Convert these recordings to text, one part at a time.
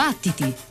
Battiti!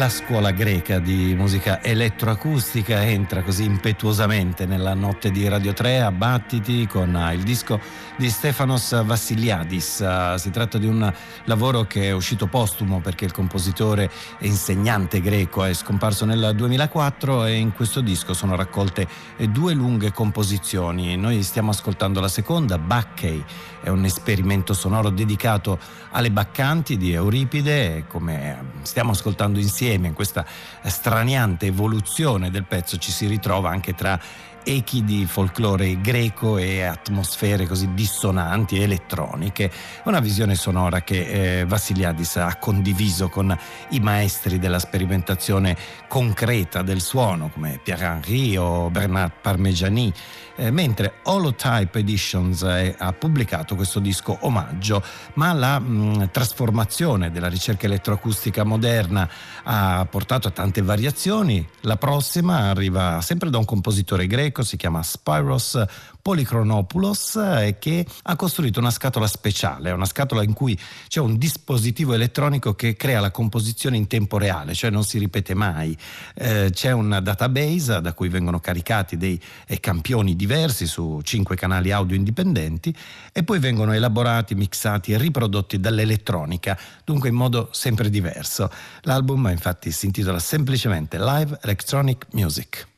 La scuola greca di musica elettroacustica entra così impetuosamente nella notte di Radio 3 a battiti con il disco di Stefanos Vassiliadis. Si tratta di un lavoro che è uscito postumo perché il compositore e insegnante greco è scomparso nel 2004 e in questo disco sono raccolte due lunghe composizioni. Noi stiamo ascoltando la seconda, Bacchei, è un esperimento sonoro dedicato alle baccanti di Euripide, come stiamo ascoltando insieme in questa straniante evoluzione del pezzo ci si ritrova anche tra echi di folklore greco e atmosfere così dissonanti e elettroniche. Una visione sonora che eh, Vassiliadis ha condiviso con i maestri della sperimentazione concreta del suono come Pierre Henry o Bernard Parmigiani eh, mentre Holotype Editions eh, ha pubblicato questo disco omaggio, ma la mh, trasformazione della ricerca elettroacustica moderna ha portato a tante variazioni. La prossima arriva sempre da un compositore greco, si chiama Spyros Polychronopoulos eh, che ha costruito una scatola speciale, una scatola in cui c'è un dispositivo elettronico che crea la composizione in tempo reale, cioè non si ripete mai. Eh, c'è un database da cui vengono caricati dei eh, campioni diversi su cinque canali audio indipendenti e poi vengono elaborati, mixati e riprodotti dall'elettronica, dunque in modo sempre diverso. L'album infatti si intitola semplicemente Live Electronic Music.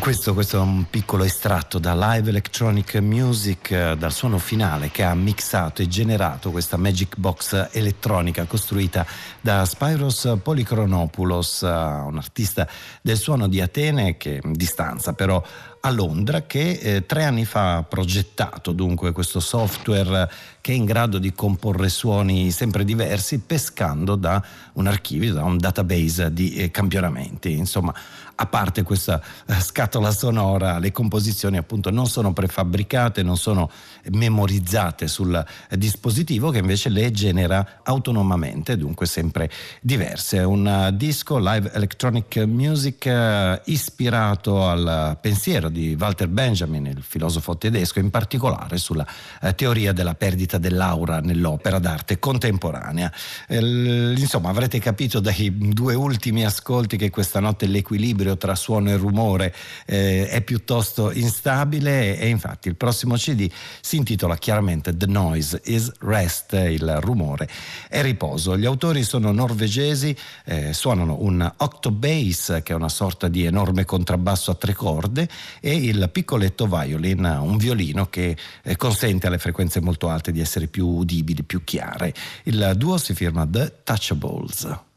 Questo, questo, è un piccolo estratto da Live Electronic Music, eh, dal suono finale che ha mixato e generato questa Magic Box elettronica costruita da Spyros Polychronopoulos, eh, un artista del suono di Atene che di stanza però a Londra che eh, tre anni fa ha progettato dunque questo software che è in grado di comporre suoni sempre diversi pescando da un archivio, da un database di eh, campionamenti. Insomma, a parte questa eh, scatola sonora, le composizioni appunto non sono prefabbricate, non sono memorizzate sul dispositivo che invece le genera autonomamente, dunque sempre diverse. È un uh, disco live electronic music ispirato al pensiero di Walter Benjamin, il filosofo tedesco, in particolare sulla teoria della perdita dell'aura nell'opera d'arte contemporanea. insomma, avrete capito dai due ultimi ascolti che questa notte l'equilibrio tra suono e rumore eh, è piuttosto instabile e infatti il prossimo CD si intitola chiaramente The Noise is Rest, il rumore è riposo. Gli autori sono norvegesi, eh, suonano un octobass che è una sorta di enorme contrabbasso a tre corde e il piccoletto violin, un violino che eh, consente alle frequenze molto alte di essere più udibili, più chiare. Il duo si firma The Touchables.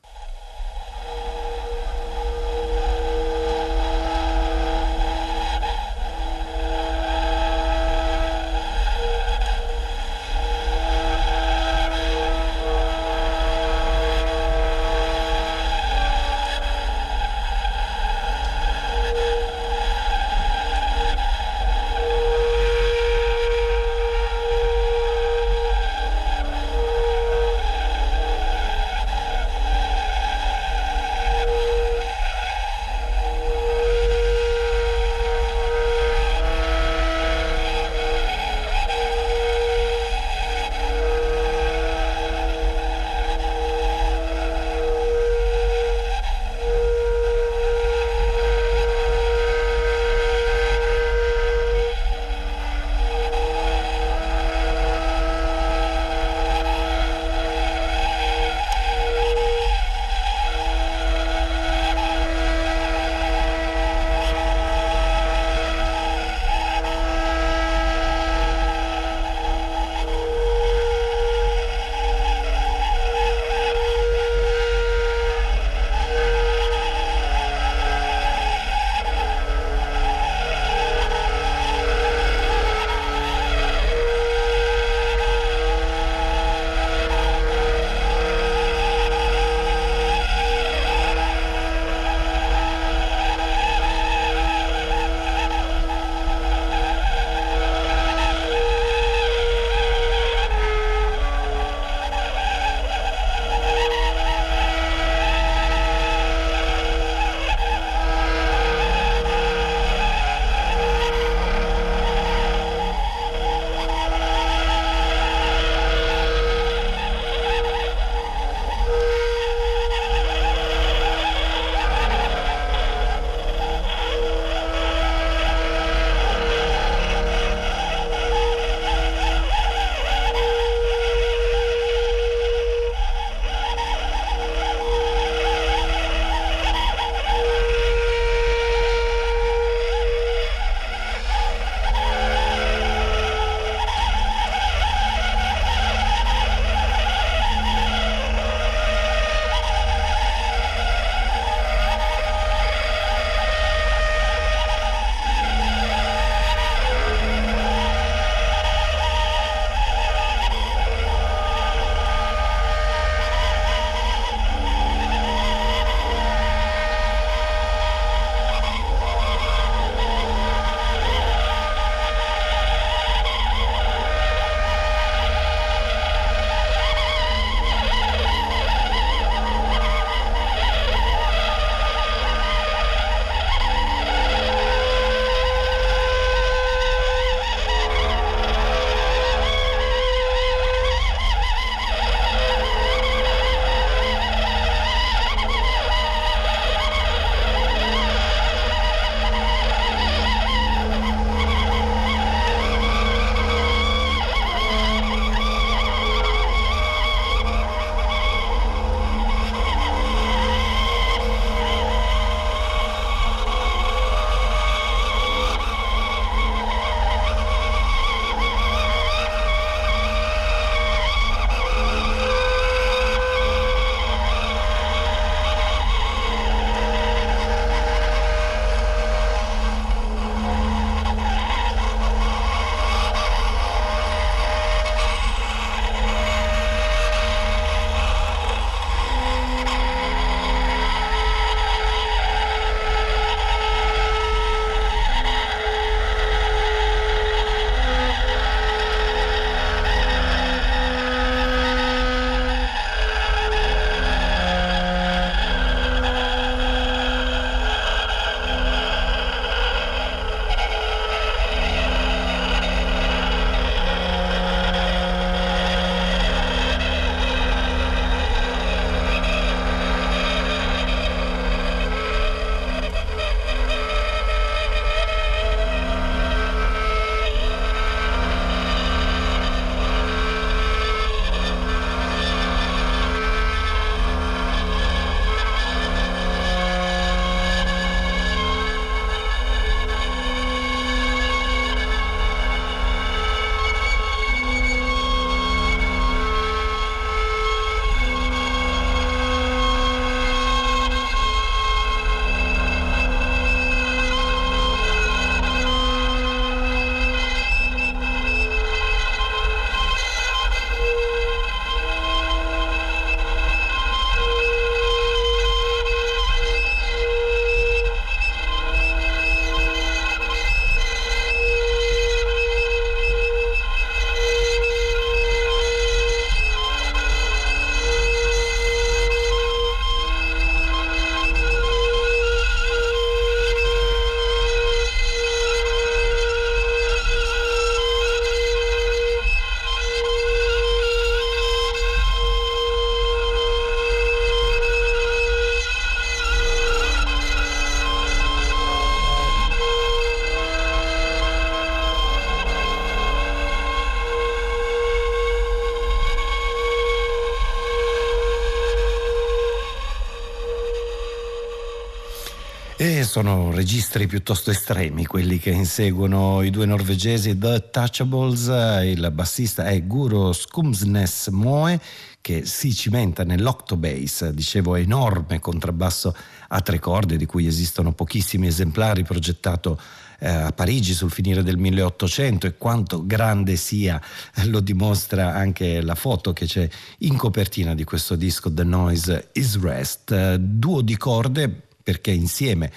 Sono registri piuttosto estremi quelli che inseguono i due norvegesi The Touchables, il bassista è Guro Skumsnes Moe che si cimenta nell'octobass, dicevo enorme contrabbasso a tre corde di cui esistono pochissimi esemplari progettato eh, a Parigi sul finire del 1800 e quanto grande sia lo dimostra anche la foto che c'è in copertina di questo disco The Noise is Rest, duo di corde perché insieme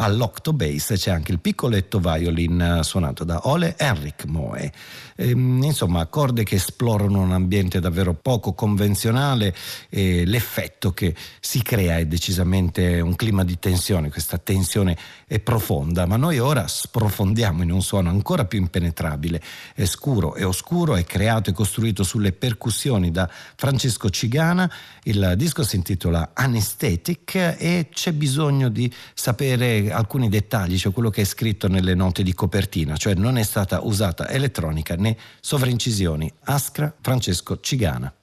all'octobass c'è anche il piccoletto violin eh, suonato da Ole Henrik Moe. Ehm, insomma, corde che esplorano un ambiente davvero poco convenzionale e l'effetto che si crea è decisamente un clima di tensione, questa tensione è profonda, ma noi ora sprofondiamo in un suono ancora più impenetrabile, è scuro e oscuro, è creato e costruito sulle percussioni da Francesco Cigana, il disco si intitola Anesthetic e c'è bisogno di sapere alcuni dettagli, cioè quello che è scritto nelle note di copertina, cioè non è stata usata elettronica né sovraincisioni. Askra Francesco Cigana.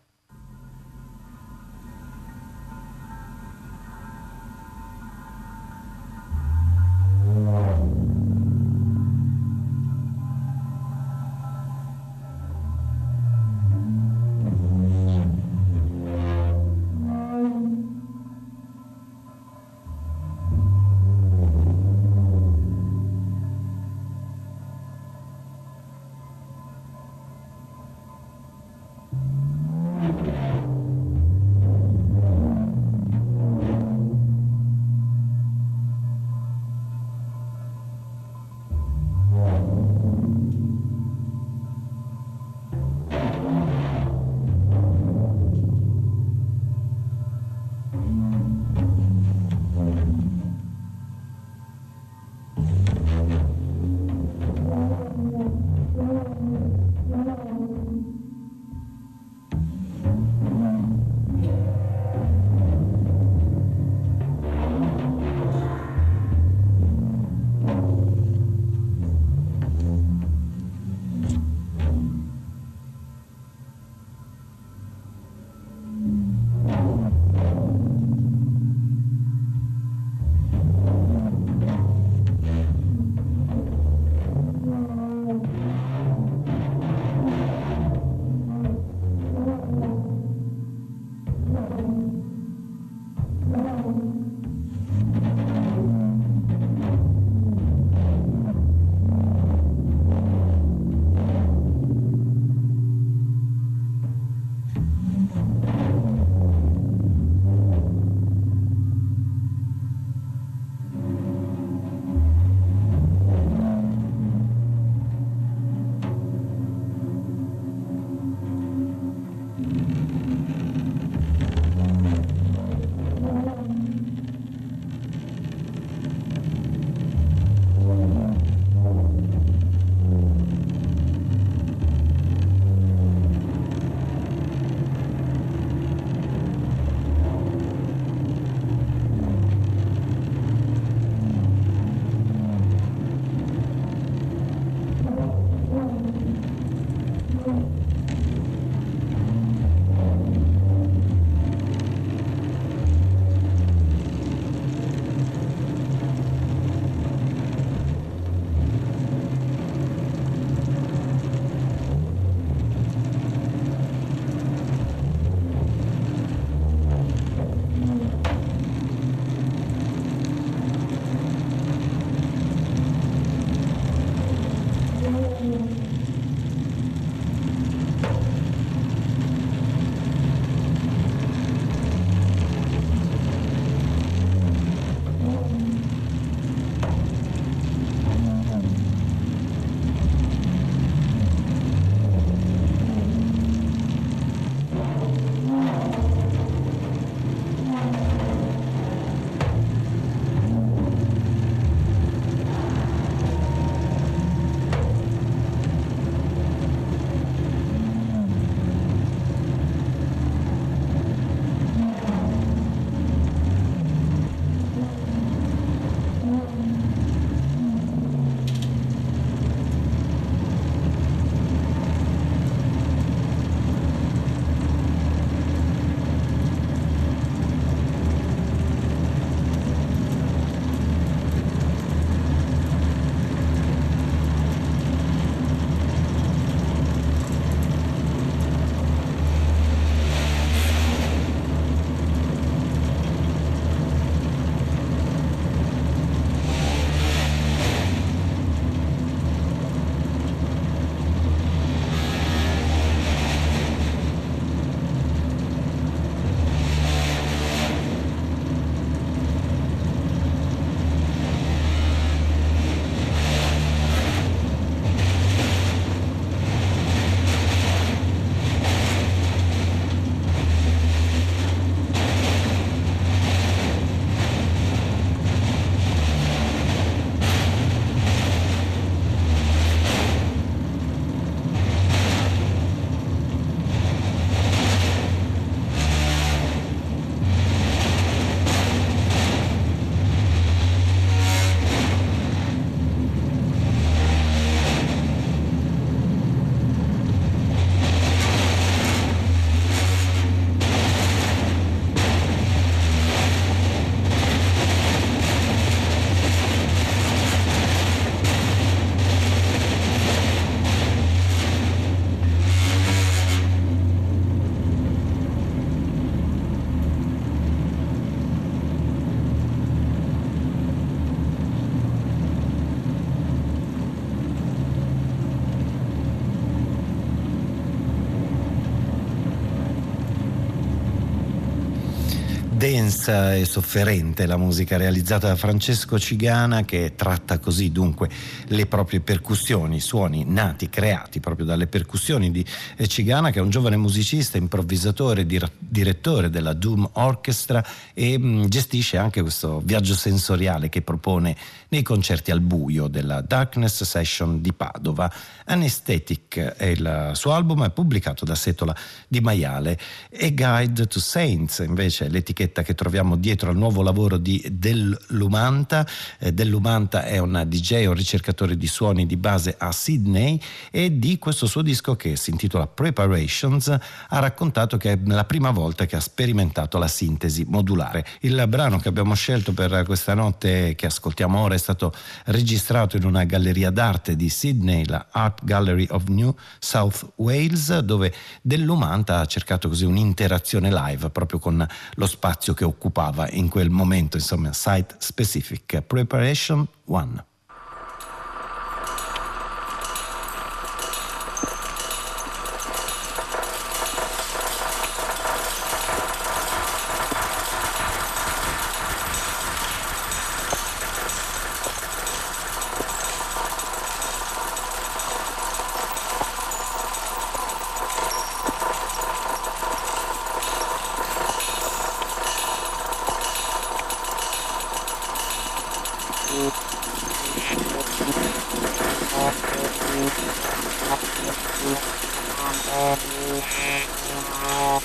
Densa e sofferente la musica realizzata da Francesco Cigana che tratta così dunque le proprie percussioni, suoni nati, creati proprio dalle percussioni di Cigana che è un giovane musicista, improvvisatore, direttore della Doom Orchestra e mm, gestisce anche questo viaggio sensoriale che propone nei concerti al buio della Darkness Session di Padova. Anesthetic è il suo album, è pubblicato da Setola di Maiale e Guide to Saints invece l'etichetta che troviamo dietro al nuovo lavoro di Dell'Umanta. Eh, Dell'Umanta è un DJ, un ricercatore di suoni di base a Sydney e di questo suo disco che si intitola Preparations ha raccontato che è la prima volta che ha sperimentato la sintesi modulare. Il brano che abbiamo scelto per questa notte che ascoltiamo ora è stato registrato in una galleria d'arte di Sydney, la Art Gallery of New South Wales, dove Dell'Umanta ha cercato così un'interazione live proprio con lo spazio che occupava in quel momento, insomma, site specific. Preparation 1. Thank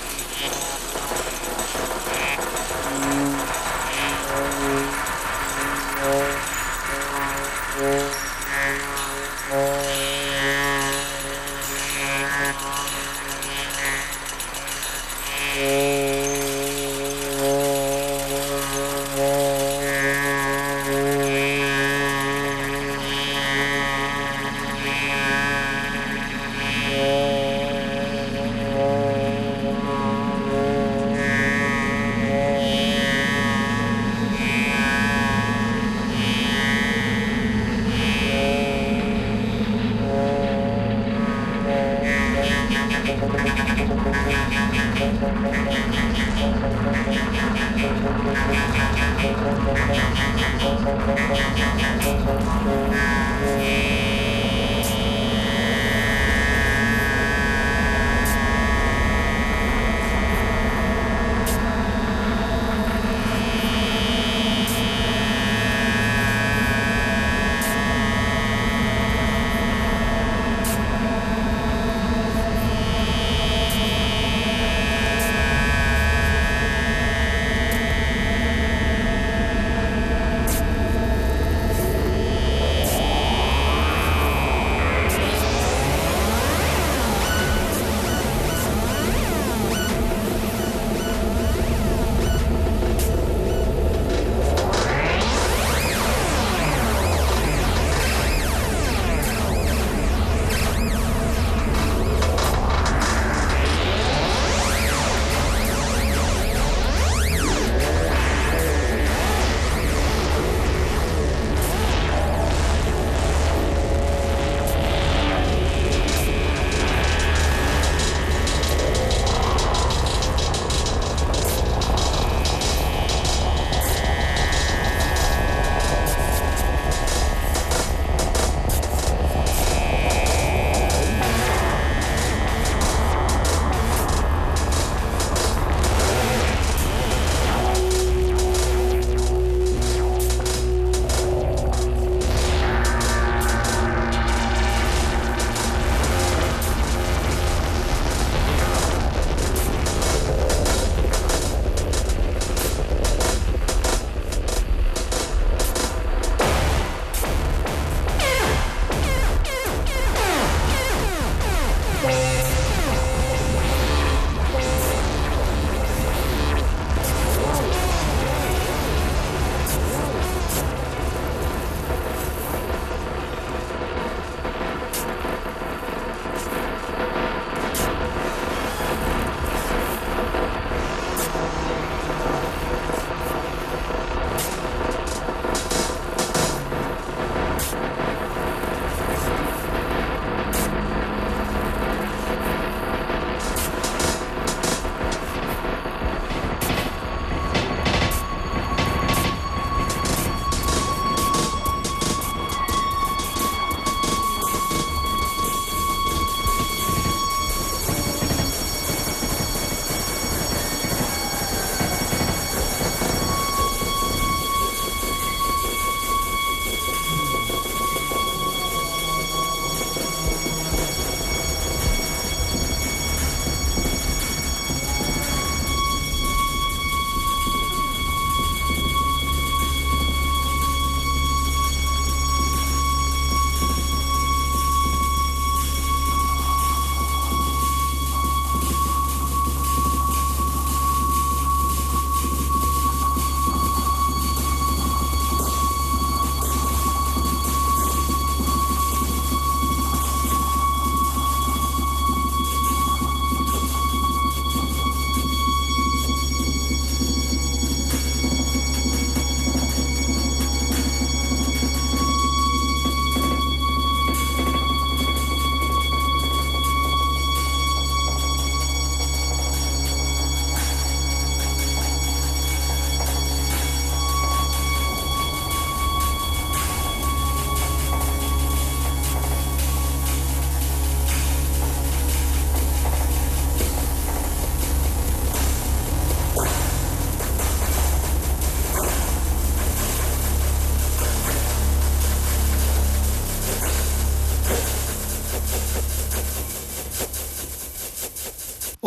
you.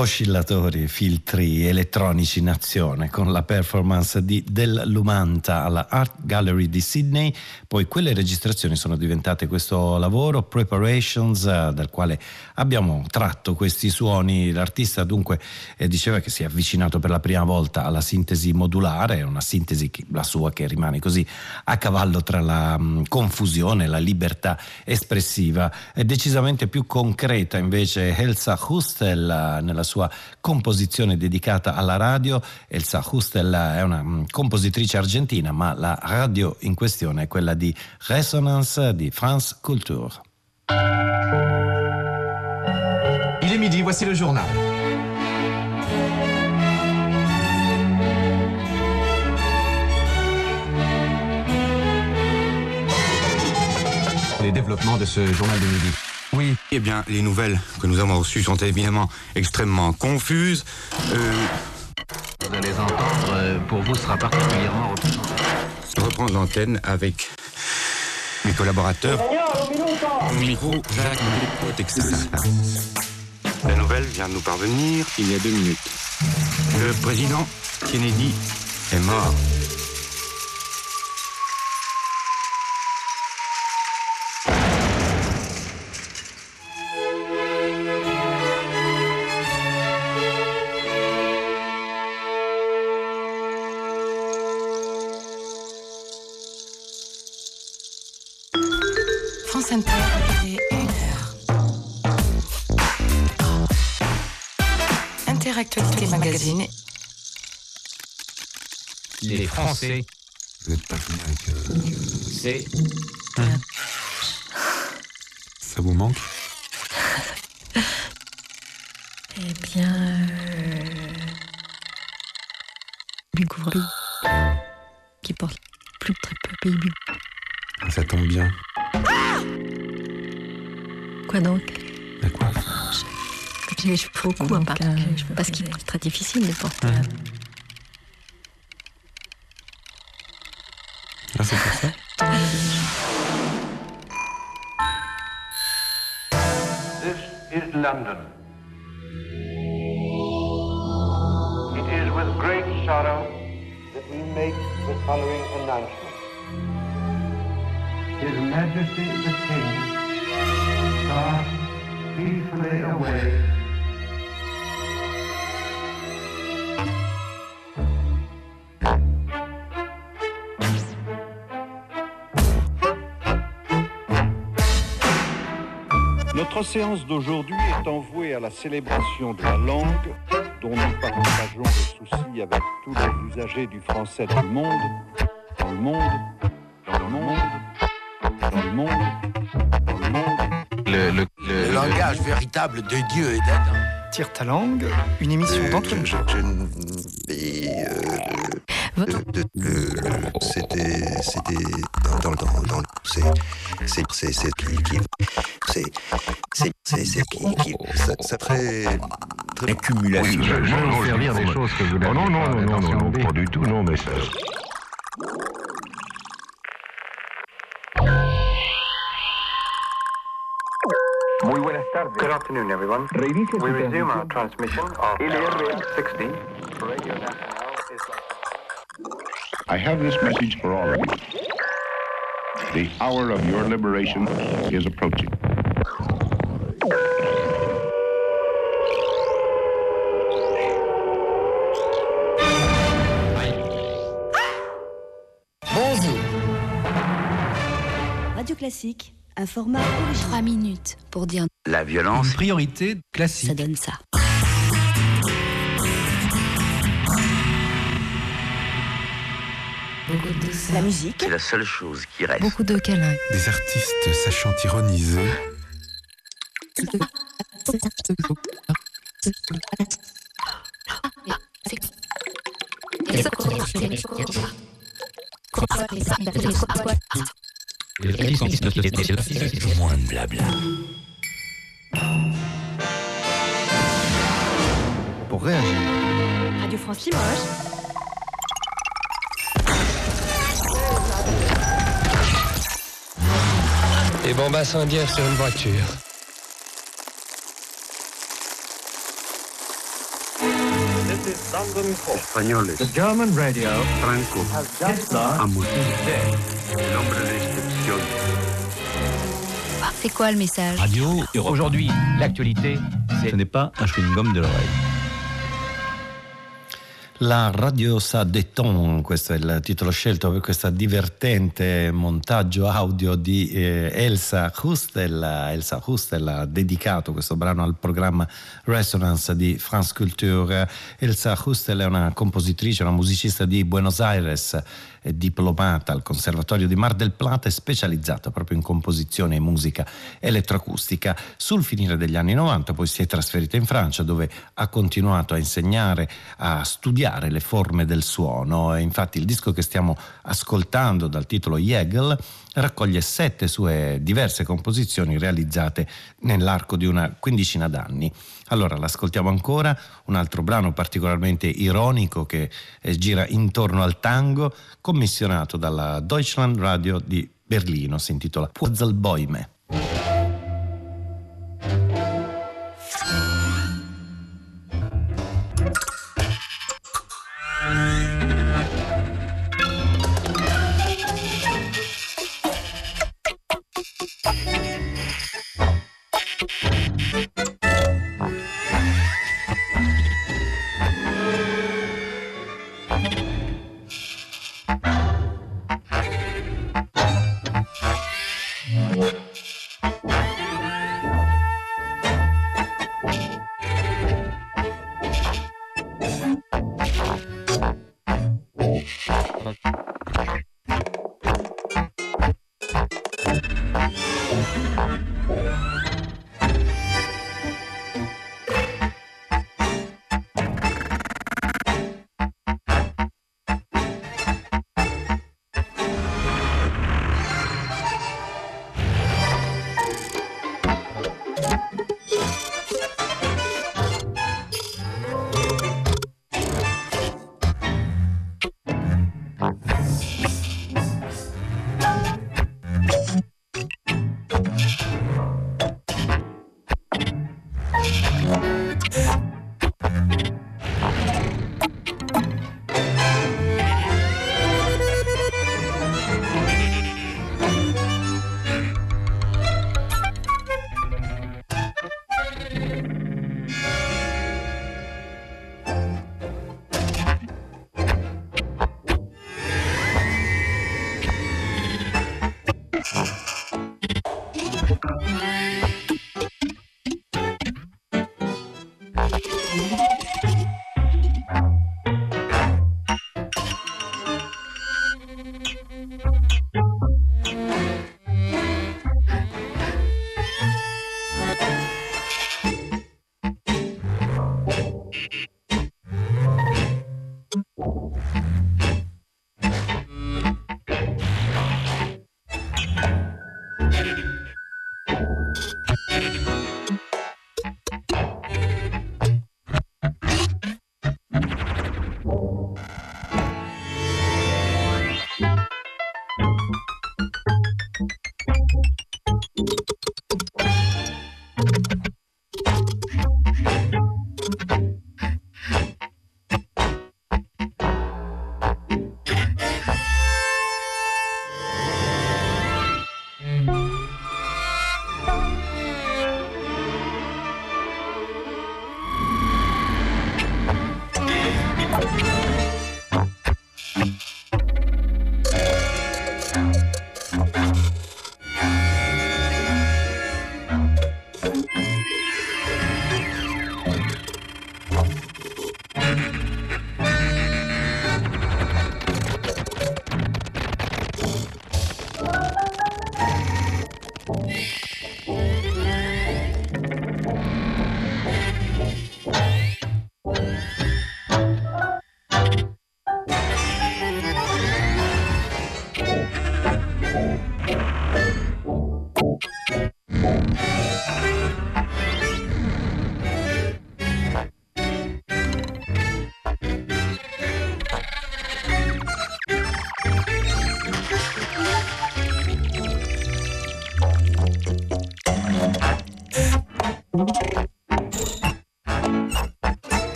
Oscillatori, filtri elettronici in azione con la performance di Del Lumanta alla Art Gallery di Sydney. Poi quelle registrazioni sono diventate questo lavoro, Preparations, eh, dal quale abbiamo tratto questi suoni. L'artista dunque eh, diceva che si è avvicinato per la prima volta alla sintesi modulare, una sintesi che, la sua che rimane così a cavallo tra la mh, mm, confusione la libertà espressiva. È decisamente più concreta invece Elsa Hustel eh, nella sua composizione dedicata alla radio. Elsa Hustel è una mm, compositrice argentina, ma la radio in questione è quella di Resonance di France Culture. Il est midi, voici le journal. Les développements de ce journal de midi. Oui, eh bien, les nouvelles que nous avons reçues sont évidemment extrêmement confuses. Euh... Vous allez entendre, euh, pour vous, sera particulièrement Je reprends l'antenne avec mes collaborateurs. Au micro, Jacques. La nouvelle vient de nous parvenir il y a deux minutes. Le président Kennedy est mort. Français. Vous n'êtes pas venu avec. Euh, C'est. Ça vous manque Eh bien. Euh... Qui porte plus très peu pays. Ça tombe bien. Quoi donc? À quoi J'ai les cheveux au cou, à part. Parce qu'il est très difficile de porter. Ah, is séance d'aujourd'hui est envouée à la célébration de la langue dont nous partageons le souci avec tous les usagers du français dans le monde, dans le monde, dans le monde, dans le monde, dans le monde. Le, le, Le langage véritable de Dieu et d'Adam. Tire ta langue, une émission d'entre je, je, je- et, euh, le- le- c'était c'était dans dans dans, dans c'est c'est c'est c'est qui qui c'est c'est c'est c'est qui qui ça, ça très très accumulation Je vais vous servir des choses que vous n'avez non, non, pas non, non, non, pas du tout, non, mais ça. Muy buenas tardes. Good afternoon, everyone. We resume our transmission of LRA 60. Radio Nacional is I have this message for all of you. The hour of your liberation is approaching. Radio Classique, un format original. 3 minutes pour dire la violence priorité classique. ça donne ça. La musique, c'est la seule chose qui reste beaucoup de câlins. Des artistes sachant ironiser. moins de blabla Pour réagir. Radio France Limoges. Et bombes incendiaires sur une voiture. Españoles. The German radio Franco. Excepción. C'est quoi le message Radio. Aujourd'hui, l'actualité, Ce n'est pas un chewing-gum de l'oreille. La Radio Sa Deton, questo è il titolo scelto per questo divertente montaggio audio di eh, Elsa Hustel. Elsa Hustel ha dedicato questo brano al programma Resonance di France Culture. Elsa Hustel è una compositrice, una musicista di Buenos Aires, diplomata al Conservatorio di Mar del Plata e specializzata proprio in composizione e musica elettroacustica. Sul finire degli anni 90 poi si è trasferita in Francia dove ha continuato a insegnare, a studiare le forme del suono e infatti il disco che stiamo ascoltando dal titolo Jägel raccoglie sette sue diverse composizioni realizzate nell'arco di una quindicina d'anni. Allora l'ascoltiamo ancora, un altro brano particolarmente ironico che eh, gira intorno al tango, commissionato dalla Deutschland Radio di Berlino, si intitola Puzzlebäume.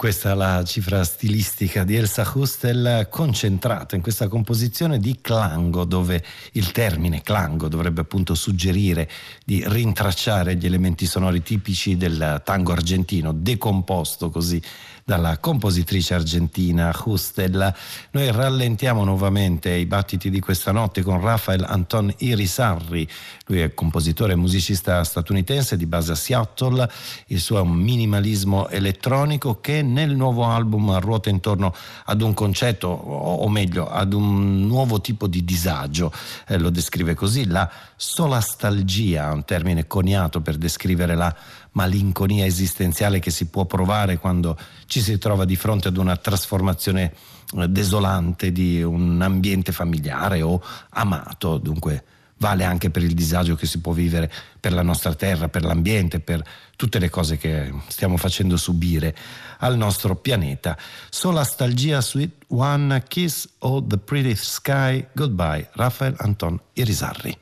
Questa è la cifra stilistica di Elsa Hustel concentrata in questa composizione di clango dove il termine clango dovrebbe appunto suggerire di rintracciare gli elementi sonori tipici del tango argentino decomposto così dalla compositrice argentina Hustel. Noi rallentiamo nuovamente i battiti di questa notte con Rafael Anton Irisarri, lui è compositore e musicista statunitense di base a Seattle, il suo è un minimalismo elettronico che nel nuovo album ruota intorno ad un concetto, o meglio, ad un nuovo tipo di disagio, eh, lo descrive così, la solastalgia, un termine coniato per descrivere la malinconia esistenziale che si può provare quando ci si trova di fronte ad una trasformazione eh, desolante di un ambiente familiare o amato, dunque vale anche per il disagio che si può vivere per la nostra terra, per l'ambiente, per tutte le cose che stiamo facendo subire al nostro pianeta. Solastalgia Sweet One Kiss o The Pretty Sky Goodbye, Rafael Anton Irisarri.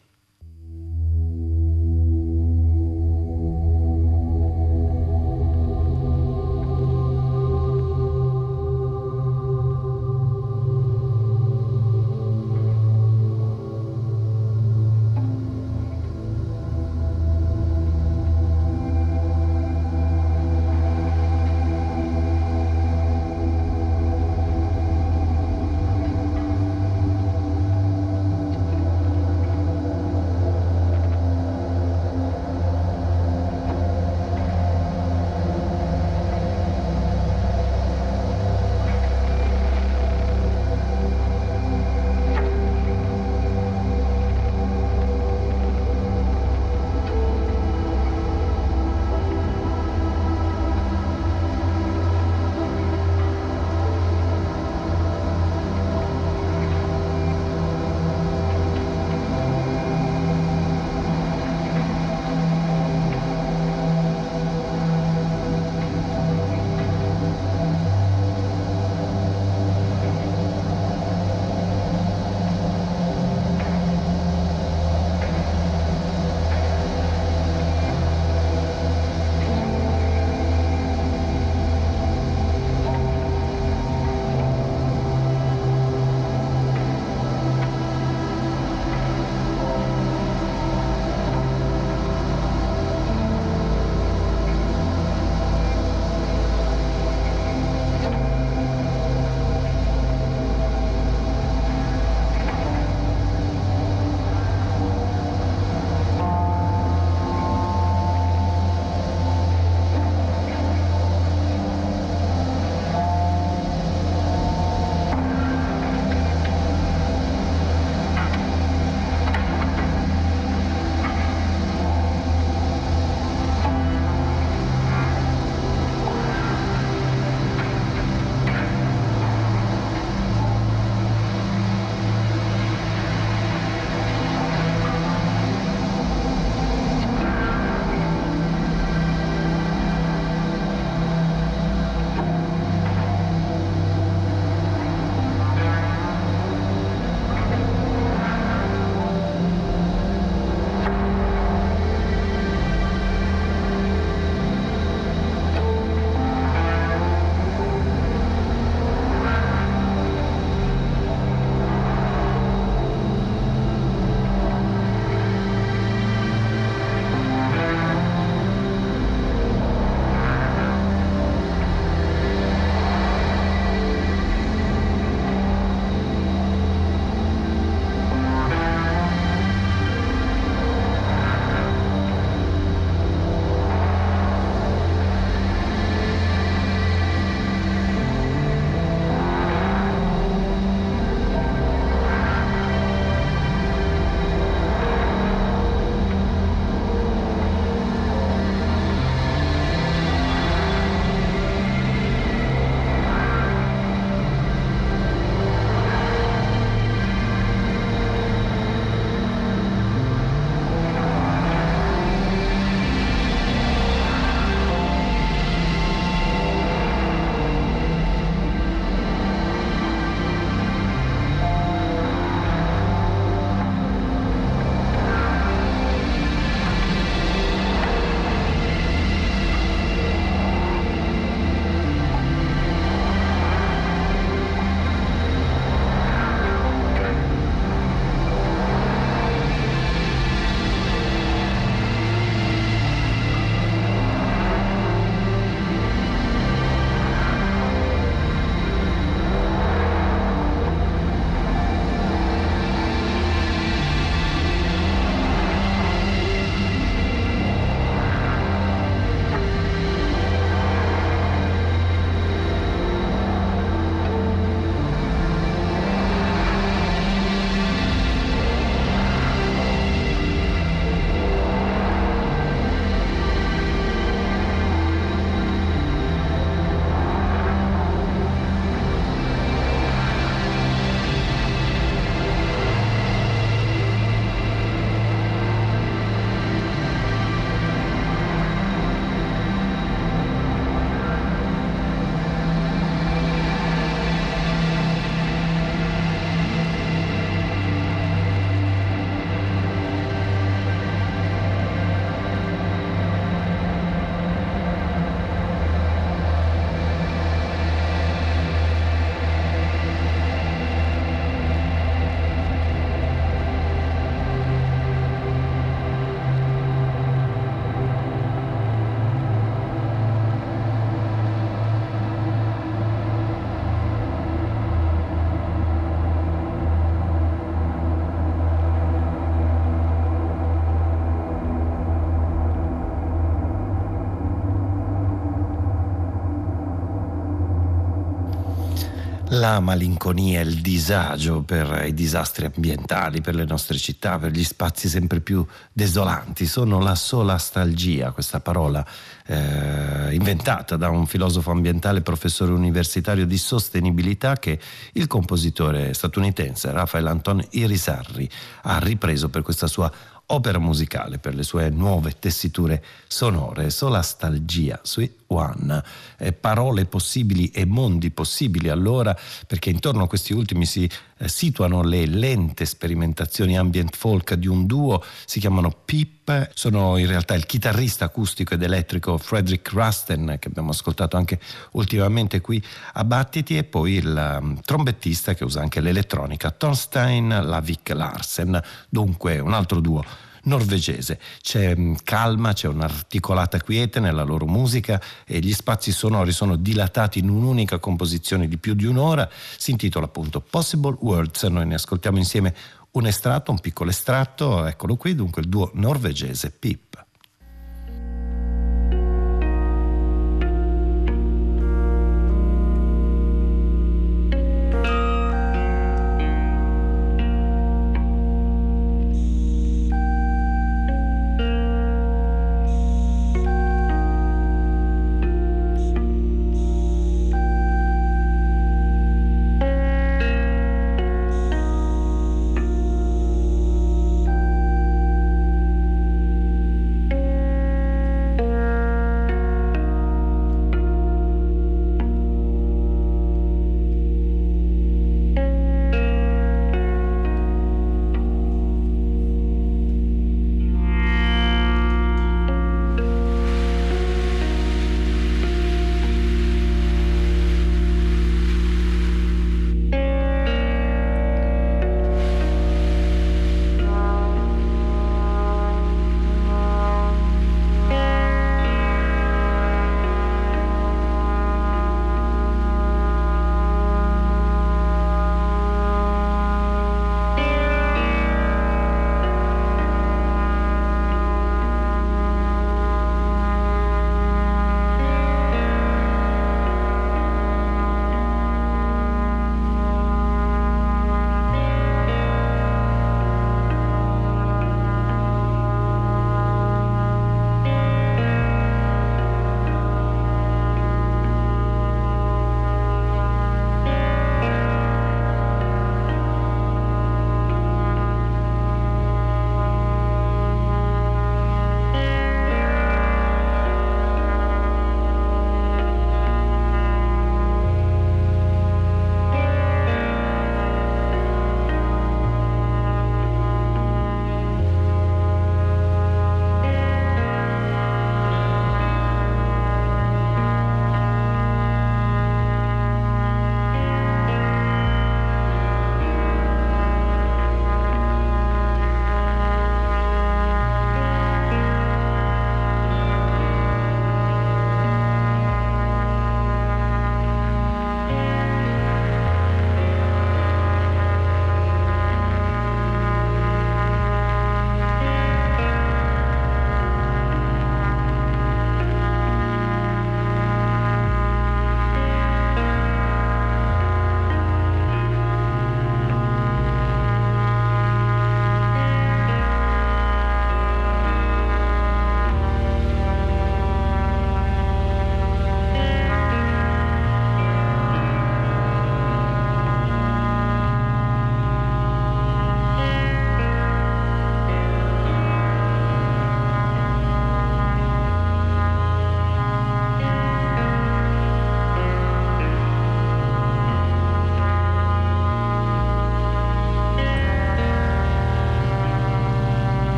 La malinconia, il disagio per i disastri ambientali, per le nostre città, per gli spazi sempre più desolanti, sono la sola nostalgia, questa parola eh, inventata da un filosofo ambientale, professore universitario di sostenibilità che il compositore statunitense Rafael Anton Irisarri ha ripreso per questa sua opera musicale per le sue nuove tessiture sonore, solastalgia, sui One, eh, parole possibili e mondi possibili allora, perché intorno a questi ultimi si eh, situano le lente sperimentazioni ambient folk di un duo, si chiamano Pip, sono in realtà il chitarrista acustico ed elettrico Frederick Rusten, che abbiamo ascoltato anche ultimamente qui a Battiti, e poi il um, trombettista che usa anche l'elettronica, Thorstein Lavik Larsen, dunque un altro duo norvegese. C'è mm, calma, c'è un'articolata quiete nella loro musica e gli spazi sonori sono dilatati in un'unica composizione di più di un'ora. Si intitola appunto Possible Words. Noi ne ascoltiamo insieme un estratto, un piccolo estratto. Eccolo qui, dunque il duo norvegese Pip.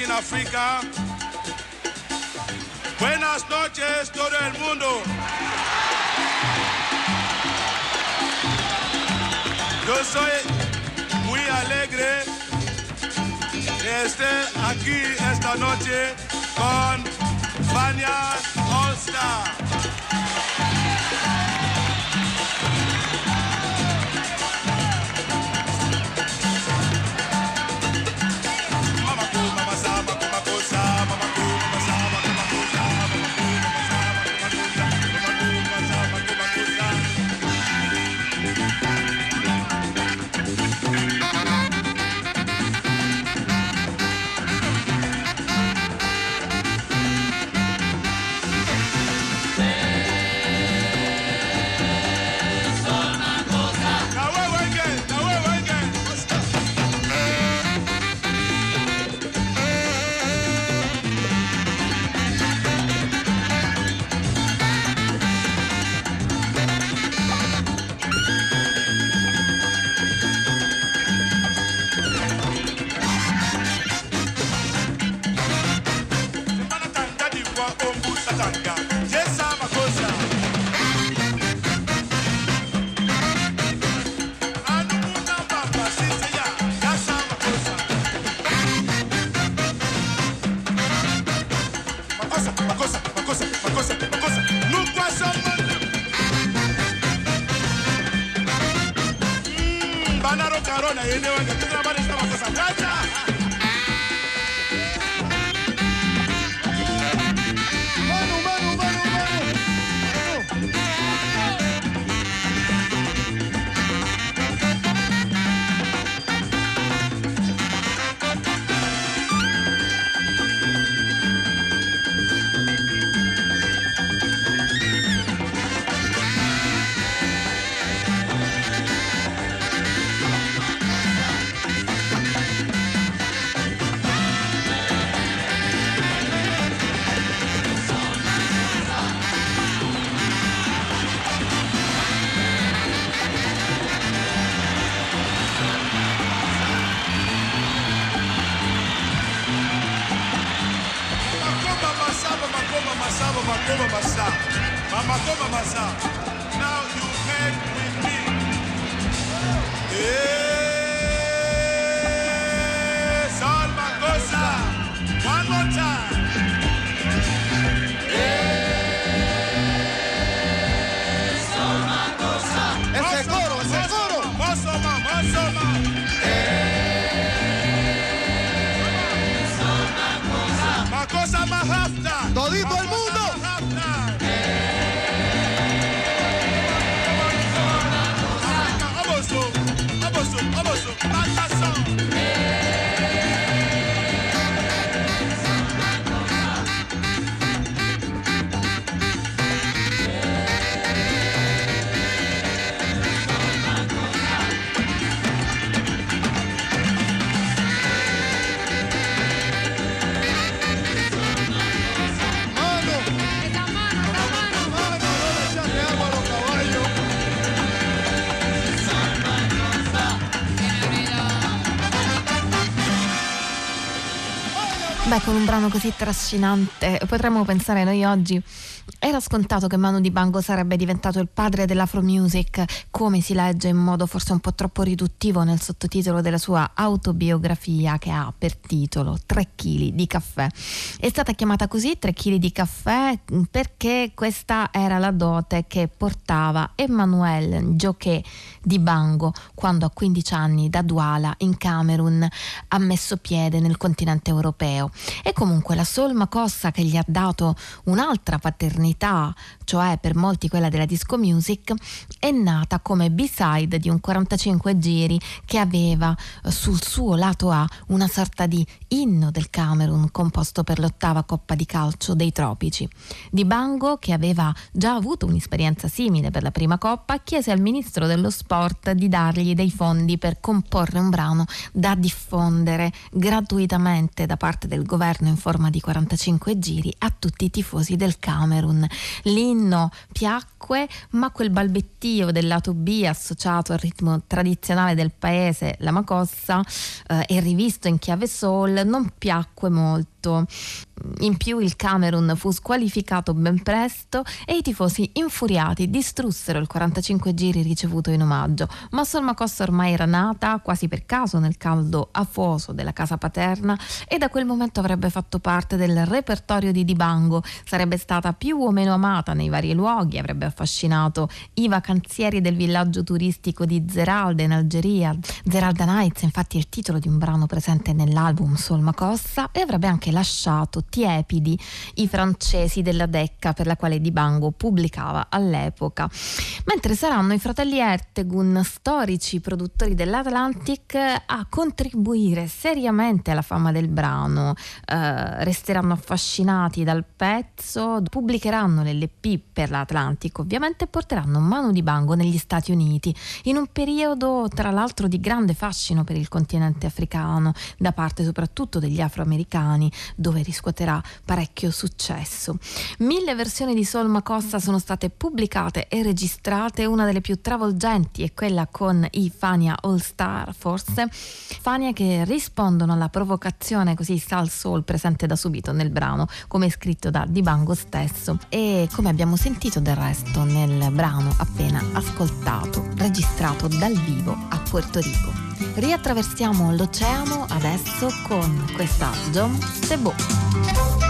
Means in Africa. Buenas noches, todo el mundo. Yo soy muy alegre de estar aquí esta noche con Fania All Star. brano così trascinante potremmo pensare noi oggi era scontato che Manu Dibango sarebbe diventato il padre dell'afro music, come si legge in modo forse un po' troppo riduttivo nel sottotitolo della sua autobiografia che ha per titolo 3 kg di caffè. È stata chiamata così 3 kg di caffè perché questa era la dote che portava Emmanuel Gioché Dibango quando a 15 anni da Douala in Camerun ha messo piede nel continente europeo. E comunque la solma cossa che gli ha dato un'altra paternità, cioè per molti quella della disco music, è nata come B-side di un 45 giri che aveva eh, sul suo lato A una sorta di inno del Camerun composto per l'ottava Coppa di calcio dei tropici. Di Bango, che aveva già avuto un'esperienza simile per la prima Coppa, chiese al ministro dello sport di dargli dei fondi per comporre un brano da diffondere gratuitamente da parte del governo in forma di 45 giri a tutti i tifosi del Camerun. L'inno piacque, ma quel balbettio del lato B associato al ritmo tradizionale del paese, la macossa, eh, e rivisto in chiave soul, non piacque molto. In più il Camerun fu squalificato ben presto e i tifosi infuriati distrussero il 45 giri ricevuto in omaggio, ma Solmacossa ormai era nata quasi per caso nel caldo afoso della casa paterna e da quel momento avrebbe fatto parte del repertorio di Dibango, sarebbe stata più o meno amata nei vari luoghi, avrebbe affascinato i vacanzieri del villaggio turistico di Zeralda in Algeria. Zeralda Nights infatti è il titolo di un brano presente nell'album Solmacossa e avrebbe anche lasciato tiepidi i francesi della Decca per la quale Dibango pubblicava all'epoca. Mentre saranno i fratelli Ertegun, storici produttori dell'Atlantic, a contribuire seriamente alla fama del brano. Eh, resteranno affascinati dal pezzo, pubblicheranno l'LP per l'Atlantic ovviamente e porteranno Manu Dibango negli Stati Uniti in un periodo tra l'altro di grande fascino per il continente africano da parte soprattutto degli afroamericani dove riscuoterà parecchio successo. Mille versioni di Sol Macossa sono state pubblicate e registrate, una delle più travolgenti è quella con i Fania All Star, forse. Fania che rispondono alla provocazione così sal soul presente da subito nel brano, come scritto da Dibango stesso e come abbiamo sentito del resto nel brano appena ascoltato, registrato dal vivo a Puerto Rico. Riattraversiamo l'oceano adesso con questa John Sebo.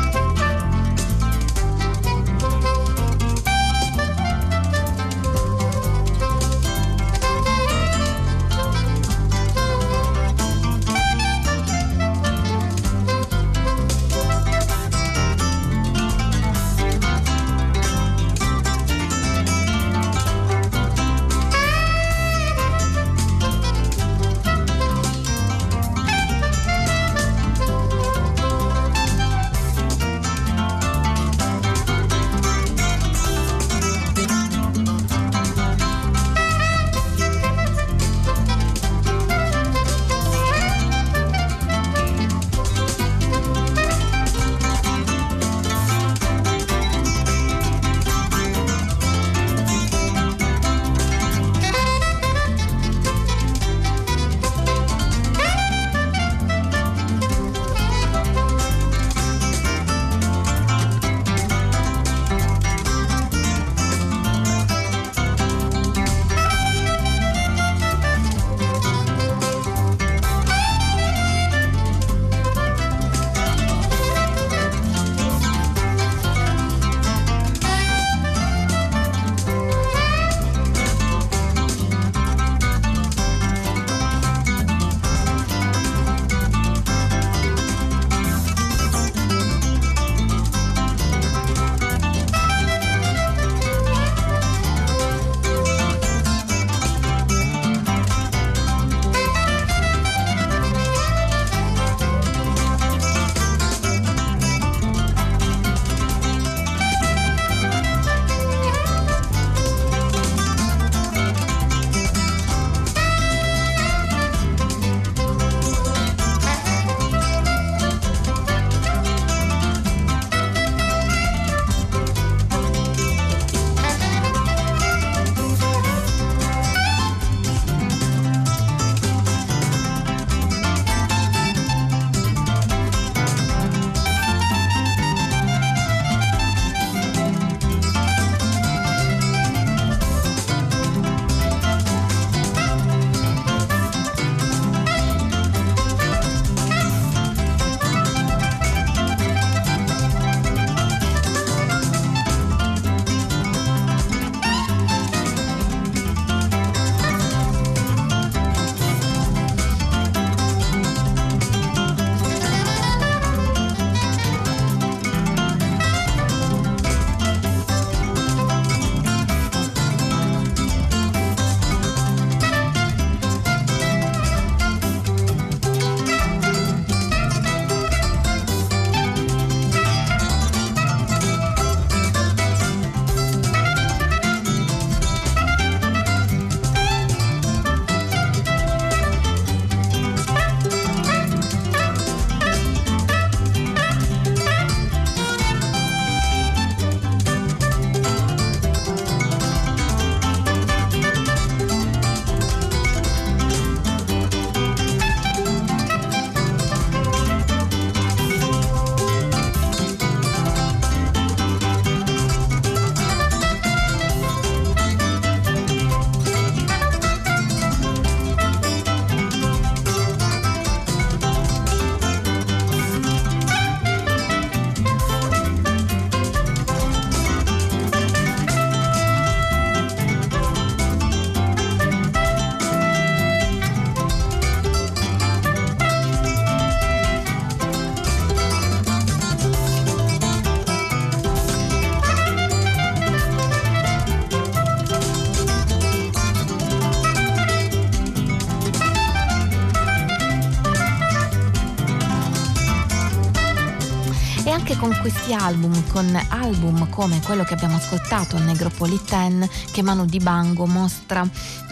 Anche con questi album, con album come quello che abbiamo ascoltato, Negropolitan, che Manu Dibango mostra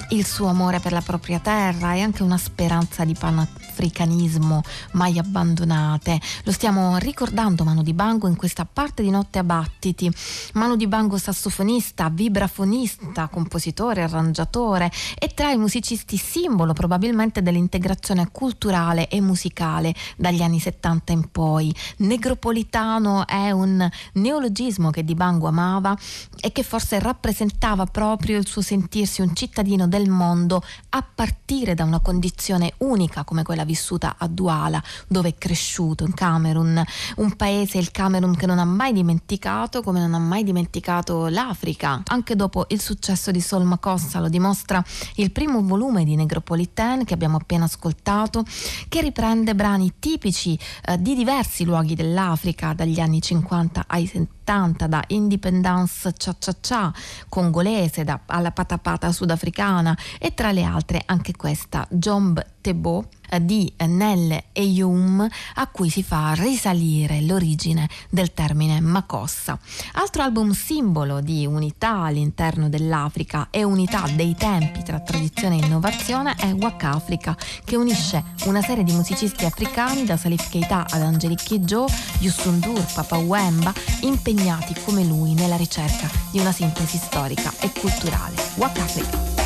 il suo amore per la propria terra e anche una speranza di panafricanismo mai abbandonate. Lo stiamo ricordando Manu Dibango in questa parte di Notte a Battiti. Manu Dibango sassofonista, vibrafonista, compositore, arrangiatore e tra i musicisti simbolo probabilmente dell'integrazione culturale e musicale dagli anni 70 in poi. Negropolitano è un neologismo che Dibango amava e che forse rappresentava proprio il suo sentirsi un cittadino del mondo a partire da una condizione unica come quella vissuta a Douala, dove è cresciuto in Camerun, un paese, il Camerun, che non ha mai dimenticato, come non ha mai dimenticato l'Africa. Anche dopo il successo di Sol Makossa lo dimostra il primo volume di Negropolitan che abbiamo appena ascoltato, che riprende brani tipici eh, di diversi luoghi dell'Africa, dagli anni 50 ai 70 70 da Independence Cha Cha Cha congolese da, alla patapata sudafricana e tra le altre anche questa Jomb Tebo di Nell Eyum a cui si fa risalire l'origine del termine Makossa. Altro album simbolo di unità all'interno dell'Africa e unità dei tempi tra tradizione e innovazione è Waka Africa che unisce una serie di musicisti africani da Salif Keita ad Angelique Kidjo, Yusundur, Papa Wemba impegnati come lui nella ricerca di una sintesi storica e culturale. Waka Africa.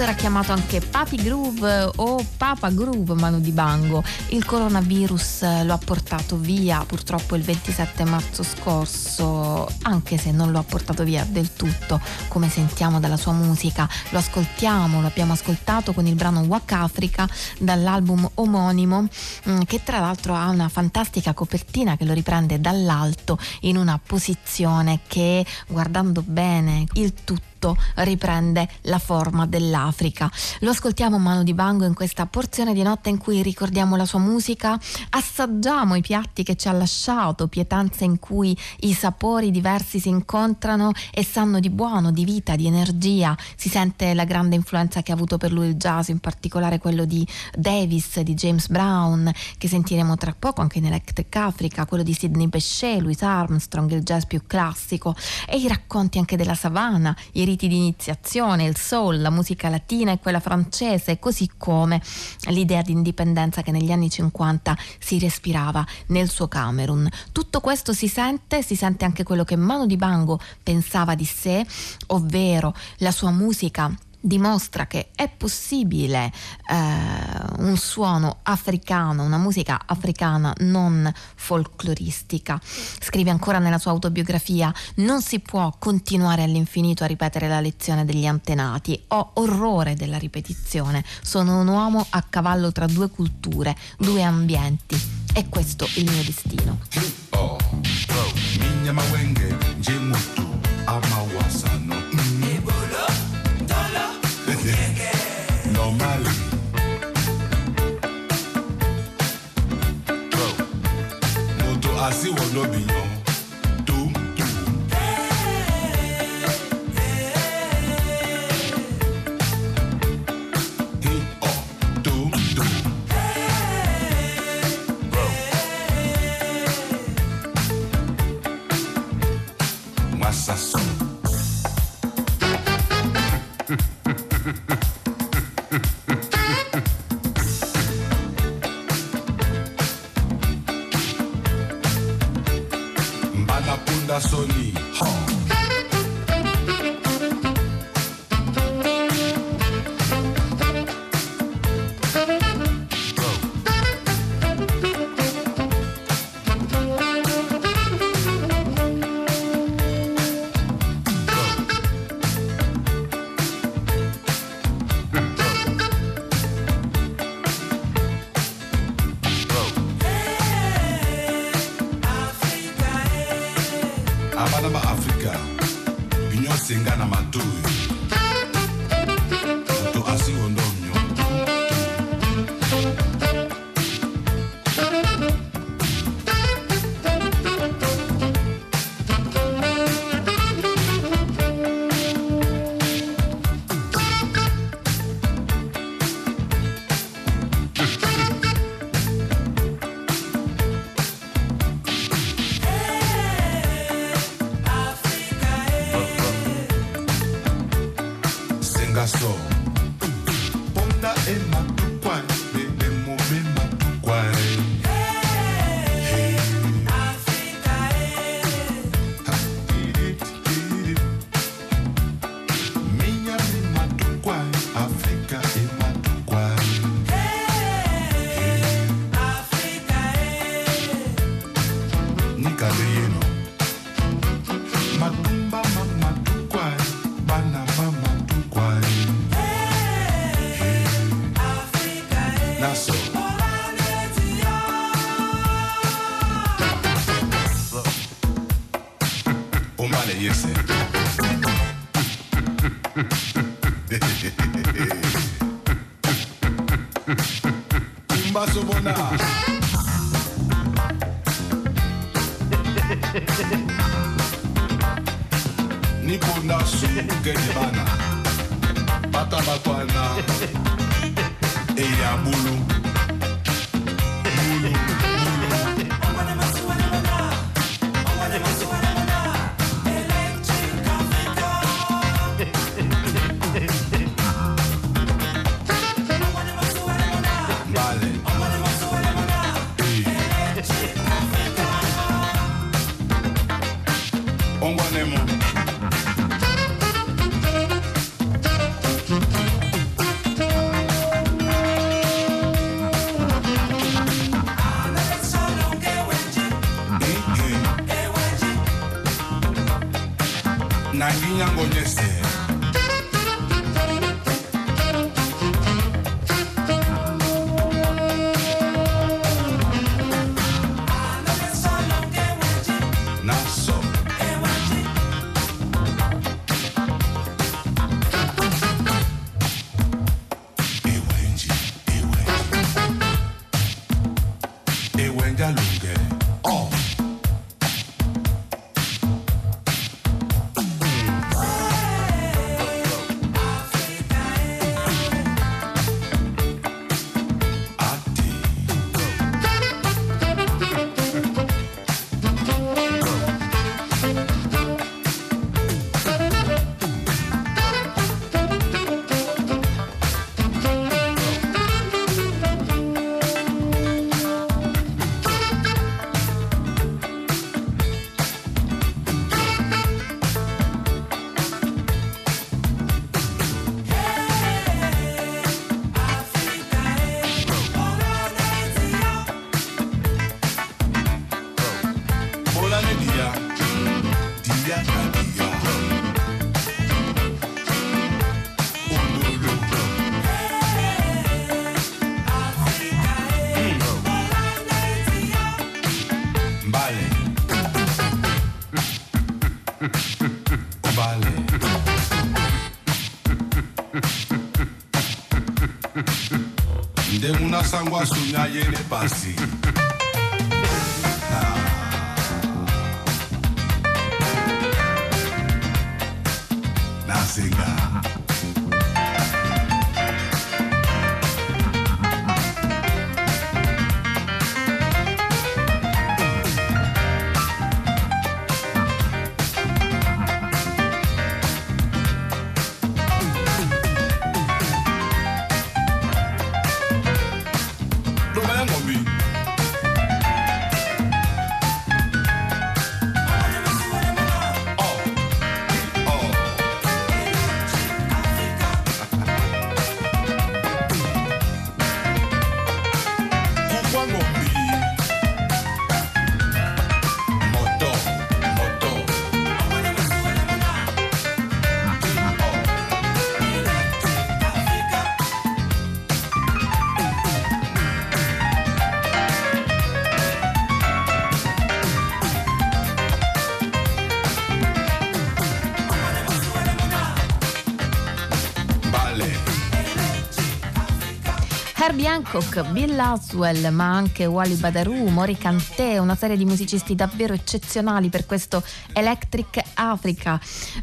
Famoso era chiamato anche Papi Groove o Papa Groove Manu Dibango. Il coronavirus lo ha portato via purtroppo il 27 marzo scorso, anche se non lo ha portato via del tutto, come sentiamo dalla sua musica. Lo ascoltiamo, lo abbiamo ascoltato con il brano Wak Africa dall'album omonimo, mm, che tra l'altro ha una fantastica copertina che lo riprende dall'alto in una posizione che, guardando bene il tutto, tutto riprende la forma dell'Africa. Lo ascoltiamo Mano di Bango in questa porzione di notte in cui ricordiamo la sua musica, assaggiamo i piatti che ci ha lasciato, pietanze in cui i sapori diversi si incontrano e sanno di buono, di vita, di energia. Si sente la grande influenza che ha avuto per lui il jazz, in particolare quello di Davis, di James Brown, che sentiremo tra poco anche in Electric Africa, quello di Sidney Bechet, Louis Armstrong, il jazz più classico, e i racconti anche della savana, i riti di iniziazione, il soul, la musica latina e quella francese, così come l'idea di indipendenza che negli anni 50 si respirava nel suo Camerun. Tutto questo si sente, si sente anche quello che Manu Dibango pensava di sé, ovvero la sua musica dimostra che è possibile eh, un suono africano, una musica africana non folcloristica. Scrive ancora nella sua autobiografia, non si può continuare all'infinito a ripetere la lezione degli antenati, ho orrore della ripetizione, sono un uomo a cavallo tra due culture, due ambienti, è questo il mio destino. Oh, oh, asi wɔ no bi yɔ tom la Sony. Huh. angoissou na yene pasi Hancock, Bill Laswell, ma anche Wally Badarou, Mori Kanté, una serie di musicisti davvero eccezionali per questo Electric Africa.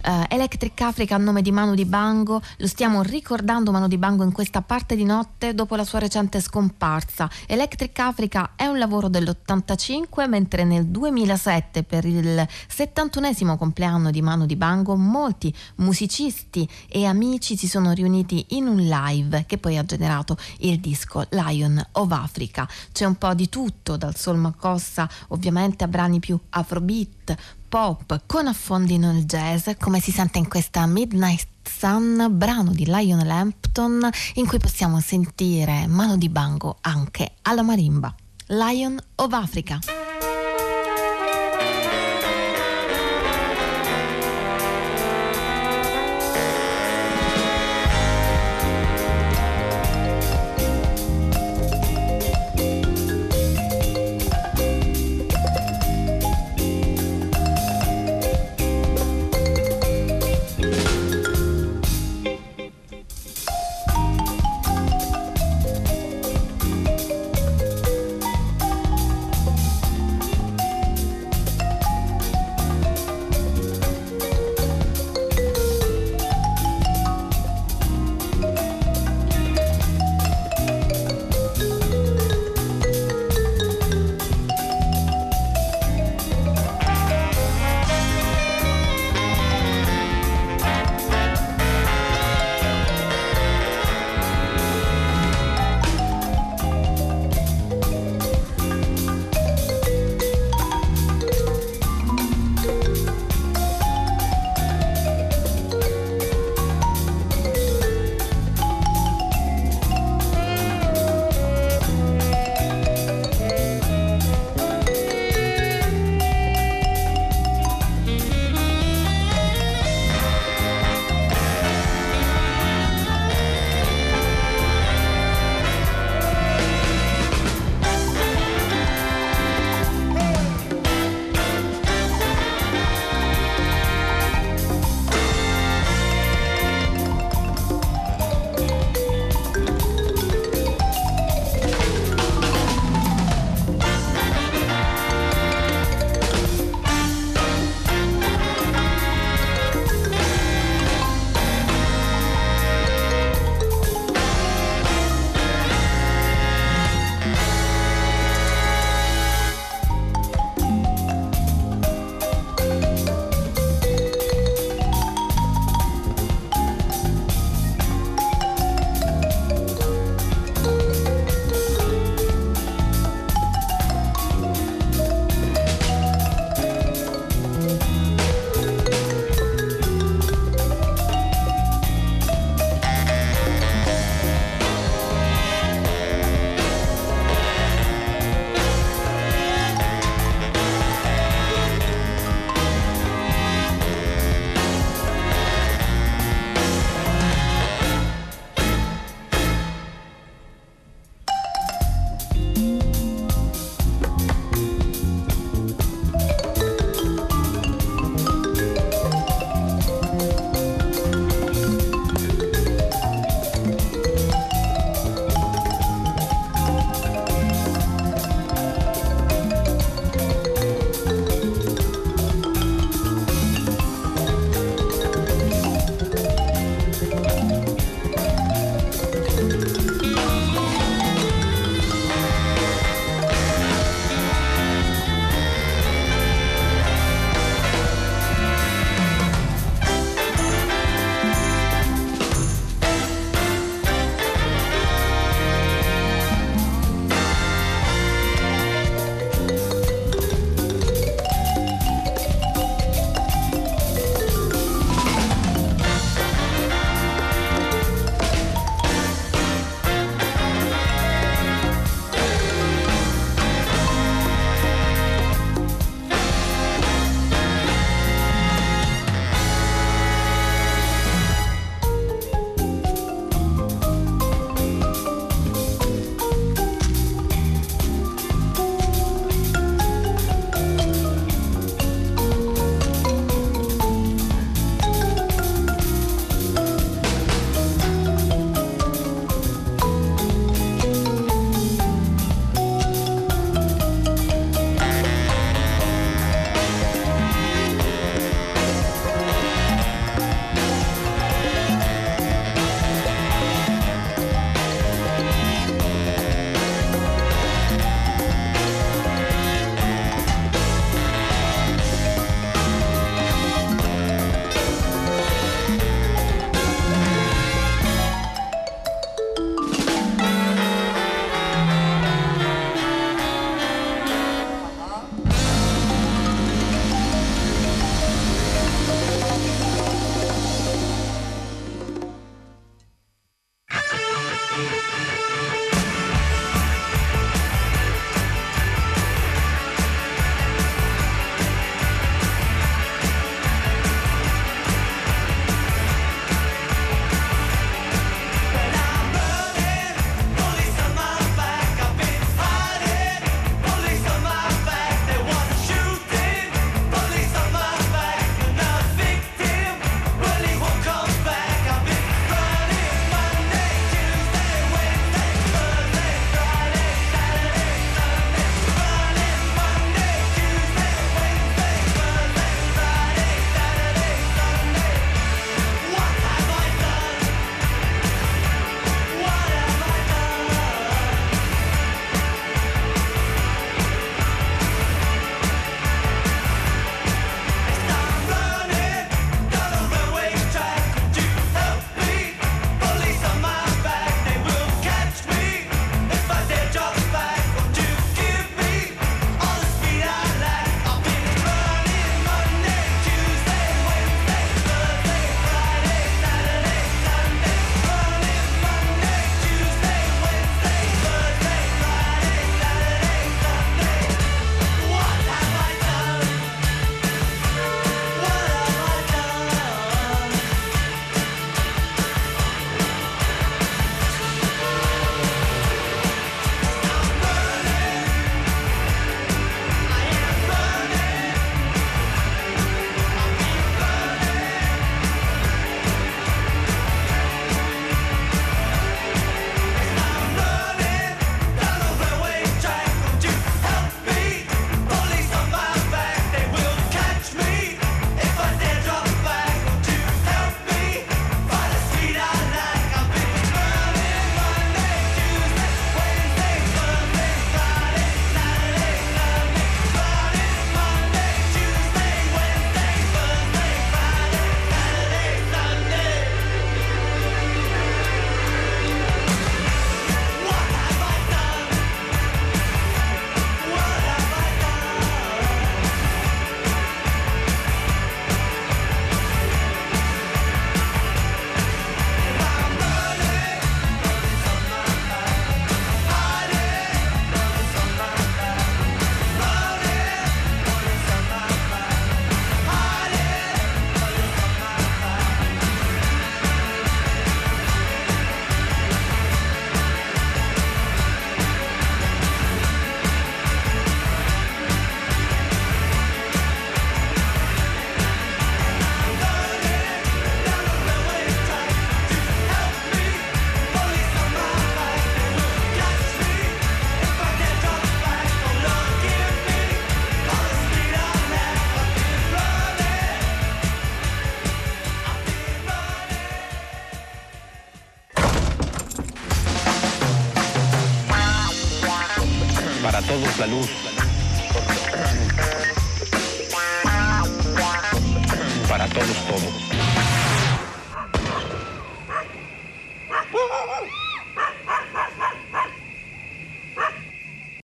Uh, Electric Africa a nome di Manu Dibango, lo stiamo ricordando Manu Dibango in questa parte di notte dopo la sua recente scomparsa. Electric Africa è un lavoro dell'85, mentre nel 2007 per il 71 compleanno di Manu Dibango molti musicisti e amici si sono riuniti in un live che poi ha generato il disco Lion of Africa. C'è un po' di tutto, dal soul macossa ovviamente a brani più afrobeat, pop, con affondi nel jazz, come si sente in questa Midnight Sun, brano di Lion Lampton, in cui possiamo sentire mano di bango anche alla marimba. Lion of Africa.